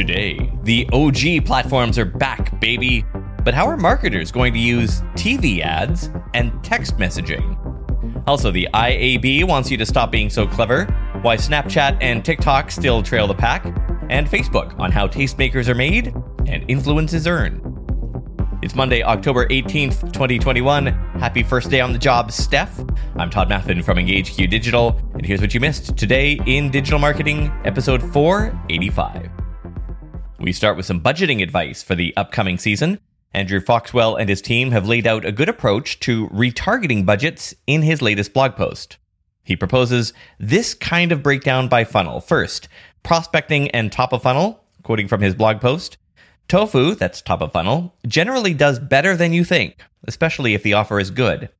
Today, the OG platforms are back, baby. But how are marketers going to use TV ads and text messaging? Also, the IAB wants you to stop being so clever, why Snapchat and TikTok still trail the pack, and Facebook on how tastemakers are made and influence is earned. It's Monday, October 18th, 2021. Happy first day on the job, Steph. I'm Tod Maffin from EngageQ Digital, and here's what you missed today in Digital Marketing, episode 485. We start with some budgeting advice for the upcoming season. Andrew Foxwell and his team have laid out a good approach to retargeting budgets in his latest blog post. He proposes this kind of breakdown by funnel. First, prospecting and top of funnel, quoting from his blog post. Tofu, that's top of funnel, generally does better than you think, especially if the offer is good.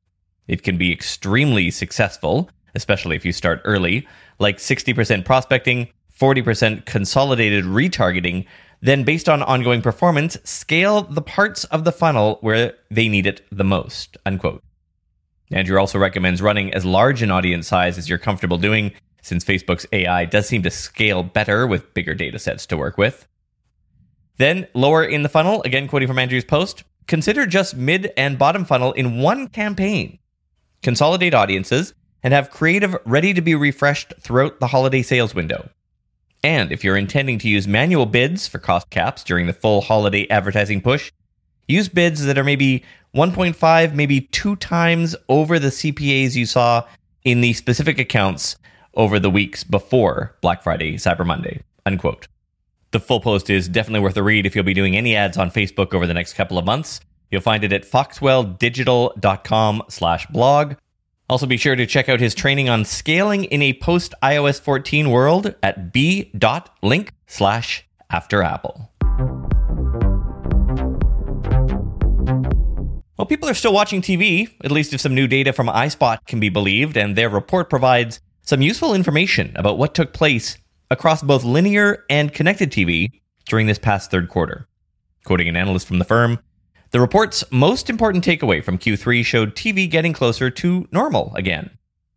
It can be extremely successful, especially if you start early, like 60% prospecting, 40% consolidated retargeting, then based on ongoing performance, scale the parts of the funnel where they need it the most, unquote. Andrew also recommends running as large an audience size as you're comfortable doing, since Facebook's AI does seem to scale better with bigger data sets to work with. Then, lower in the funnel, again quoting from Andrew's post, consider just mid and bottom funnel in one campaign. Consolidate audiences and have creative ready to be refreshed throughout the holiday sales window. And if you're intending to use manual bids for cost caps during the full holiday advertising push, use bids that are maybe 1.5, maybe two times over the CPAs you saw in the specific accounts over the weeks before Black Friday, Cyber Monday. Unquote. The full post is definitely worth a read if you'll be doing any ads on Facebook over the next couple of months. You'll find it at foxwelldigital.com slash blog. Also be sure to check out his training on scaling in a post iOS 14 world at b.link slash after Apple. Well, people are still watching TV, at least if some new data from iSpot can be believed, and their report provides some useful information about what took place across both linear and connected TV during this past third quarter. Quoting an analyst from the firm, the report's most important takeaway from Q3 showed TV getting closer to normal again.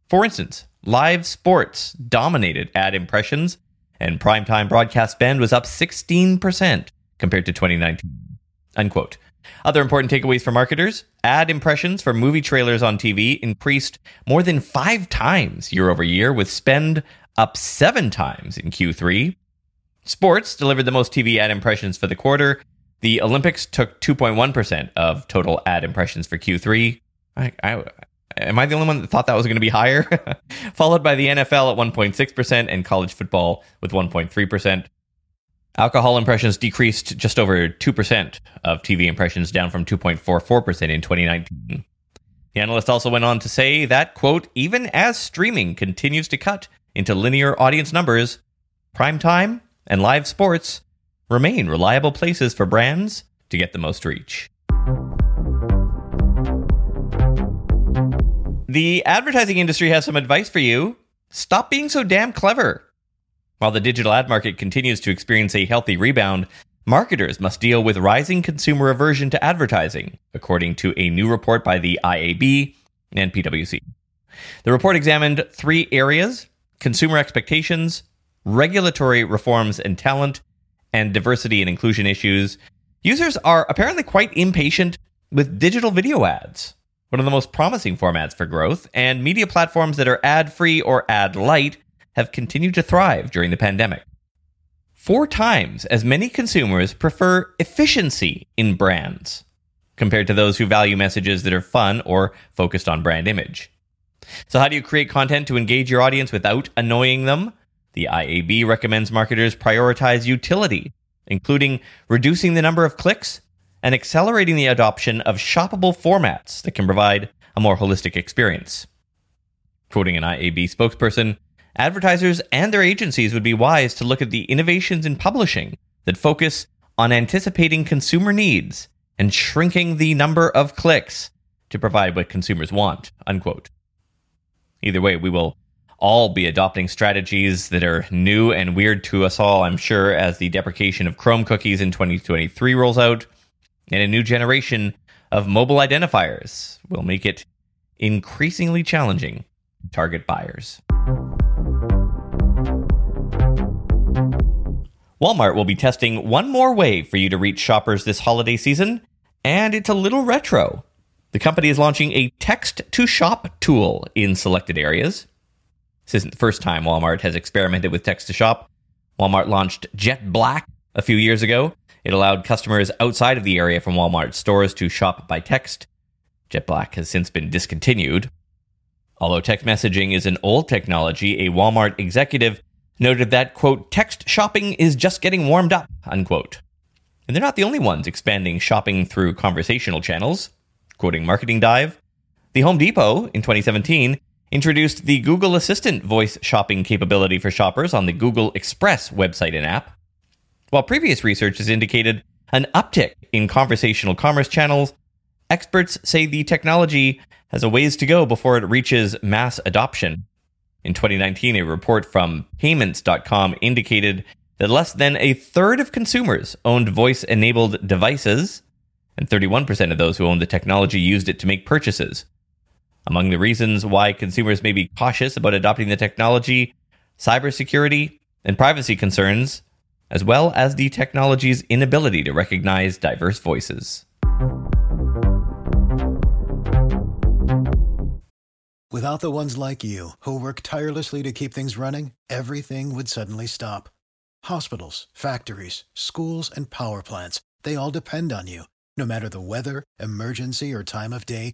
For instance, live sports dominated ad impressions, and primetime broadcast spend was up 16% compared to 2019. Unquote. Other important takeaways for marketers ad impressions for movie trailers on TV increased more than five times year over year, with spend up seven times in Q3. Sports delivered the most TV ad impressions for the quarter. The Olympics took 2.1% of total ad impressions for Q3. I, I, am I the only one that thought that was going to be higher? Followed by the NFL at 1.6% and college football with 1.3%. Alcohol impressions decreased just over 2% of TV impressions, down from 2.44% in 2019. The analyst also went on to say that, quote, even as streaming continues to cut into linear audience numbers, primetime and live sports remain reliable places for brands to get the most reach. The advertising industry has some advice for you. Stop being so damn clever. While the digital ad market continues to experience a healthy rebound, marketers must deal with rising consumer aversion to advertising, according to a new report by the IAB and PwC. The report examined three areas consumer expectations, regulatory reforms and talent, and diversity and inclusion issues, users are apparently quite impatient with digital video ads, one of the most promising formats for growth, and media platforms that are ad free or ad light have continued to thrive during the pandemic. Four times as many consumers prefer efficiency in brands compared to those who value messages that are fun or focused on brand image. So, how do you create content to engage your audience without annoying them? The IAB recommends marketers prioritize utility, including reducing the number of clicks and accelerating the adoption of shoppable formats that can provide a more holistic experience. Quoting an IAB spokesperson, advertisers and their agencies would be wise to look at the innovations in publishing that focus on anticipating consumer needs and shrinking the number of clicks to provide what consumers want. Unquote. Either way, we will all be adopting strategies that are new and weird to us all, I'm sure, as the deprecation of Chrome cookies in 2023 rolls out, and a new generation of mobile identifiers will make it increasingly challenging to target buyers. Walmart will be testing one more way for you to reach shoppers this holiday season, and it's a little retro. The company is launching a text to shop tool in selected areas. This isn't the first time Walmart has experimented with text to shop. Walmart launched Jet Black a few years ago. It allowed customers outside of the area from Walmart stores to shop by text. Jet Black has since been discontinued. Although text messaging is an old technology, a Walmart executive noted that, quote, text shopping is just getting warmed up, unquote. And they're not the only ones expanding shopping through conversational channels. Quoting Marketing Dive, the Home Depot in 2017 introduced the Google Assistant voice shopping capability for shoppers on the Google Express website and app. While previous research has indicated an uptick in conversational commerce channels, experts say the technology has a ways to go before it reaches mass adoption. In 2019, a report from PYMNTS.com indicated that less than a third of consumers owned voice enabled devices, and 31% of those who owned the technology used it to make purchases. Among the reasons why consumers may be cautious about adopting the technology, cybersecurity and privacy concerns, as well as the technology's inability to recognize diverse voices. Without the ones like you, who work tirelessly to keep things running, everything would suddenly stop. Hospitals, factories, schools, and power plants, they all depend on you. No matter the weather, emergency, or time of day,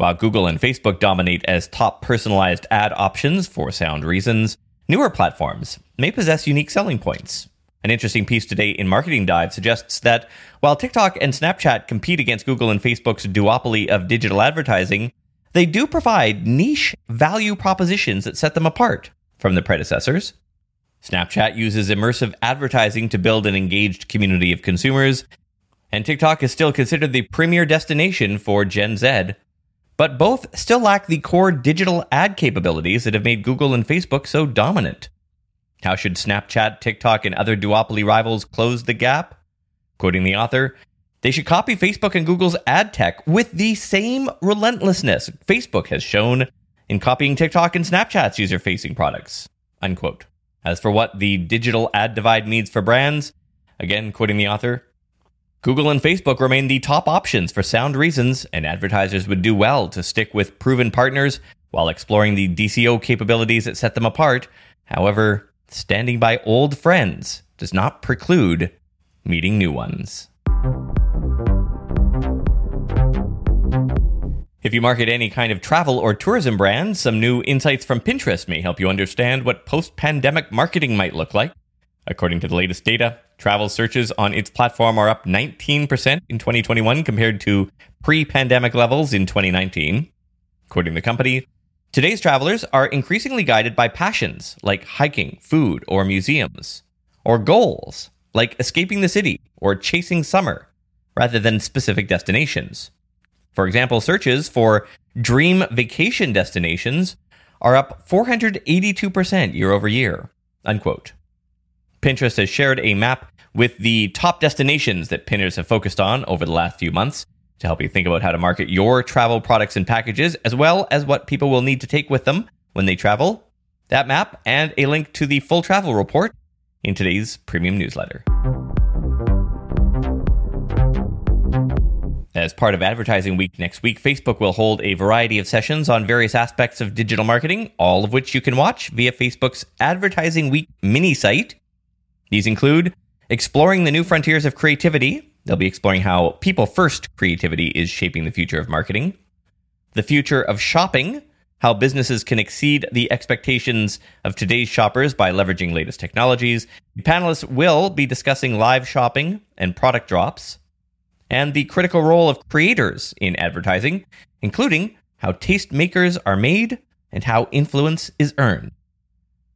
While Google and Facebook dominate as top personalized ad options for sound reasons, newer platforms may possess unique selling points. An interesting piece today in Marketing Dive suggests that while TikTok and Snapchat compete against Google and Facebook's duopoly of digital advertising, they do provide niche value propositions that set them apart from the predecessors. Snapchat uses immersive advertising to build an engaged community of consumers, and TikTok is still considered the premier destination for Gen Z. But both still lack the core digital ad capabilities that have made Google and Facebook so dominant. How should Snapchat, TikTok, and other duopoly rivals close the gap? Quoting the author, they should copy Facebook and Google's ad tech with the same relentlessness Facebook has shown in copying TikTok and Snapchat's user facing products. Unquote. As for what the digital ad divide means for brands, again, quoting the author, Google and Facebook remain the top options for sound reasons, and advertisers would do well to stick with proven partners while exploring the DCO capabilities that set them apart. However, standing by old friends does not preclude meeting new ones. If you market any kind of travel or tourism brand, some new insights from Pinterest may help you understand what post pandemic marketing might look like. According to the latest data, travel searches on its platform are up 19% in 2021 compared to pre pandemic levels in 2019. According to the company, today's travelers are increasingly guided by passions like hiking, food, or museums, or goals like escaping the city or chasing summer, rather than specific destinations. For example, searches for dream vacation destinations are up 482% year over year. Unquote. Pinterest has shared a map with the top destinations that pinners have focused on over the last few months to help you think about how to market your travel products and packages, as well as what people will need to take with them when they travel. That map and a link to the full travel report in today's premium newsletter. As part of Advertising Week next week, Facebook will hold a variety of sessions on various aspects of digital marketing, all of which you can watch via Facebook's Advertising Week mini site. These include exploring the new frontiers of creativity. They'll be exploring how people first creativity is shaping the future of marketing, the future of shopping, how businesses can exceed the expectations of today's shoppers by leveraging latest technologies. The panelists will be discussing live shopping and product drops and the critical role of creators in advertising, including how tastemakers are made and how influence is earned.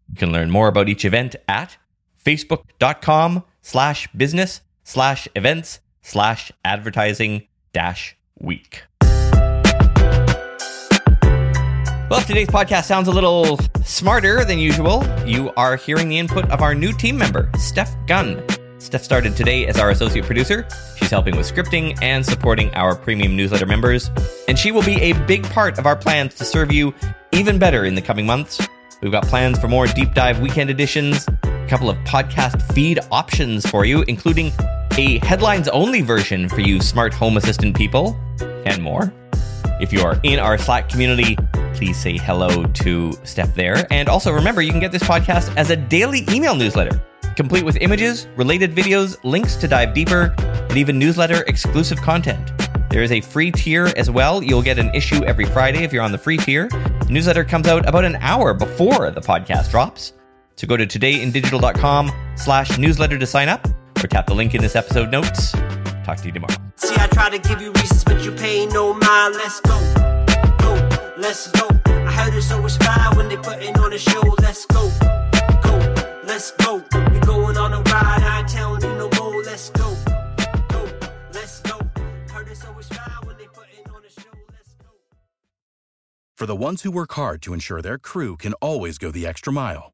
You can learn more about each event at facebook.com slash business slash events slash advertising dash week. Well, if today's podcast sounds a little smarter than usual, you are hearing the input of our new team member, Steph Gunn. Steph started today as our associate producer. She's helping with scripting and supporting our premium newsletter members. And she will be a big part of our plans to serve you even better in the coming months. We've got plans for more deep dive weekend editions, a couple of podcast feed options for you, including a headlines only version for you smart home assistant people, and more. If you are in our Slack community, please say hello to Steph there. And also remember, you can get this podcast as a daily email newsletter complete with images, related videos, links to dive deeper, and even newsletter exclusive content. There is a free tier as well. You'll get an issue every Friday if you're on the free tier. The newsletter comes out about an hour before the podcast drops. So go to todayindigital.com slash newsletter to sign up or tap the link in this episode notes. Talk to you tomorrow. See, I try to give you reasons, but you pay no mind. Let's go, go, let's go. I heard it's always fire when they putting on a show. Let's go, go, let's go. We going on a ride, I ain't telling you no more. Let's go, go, let's go. Heard it's always fire when they putting on a show. Let's go. For the ones who work hard to ensure their crew can always go the extra mile,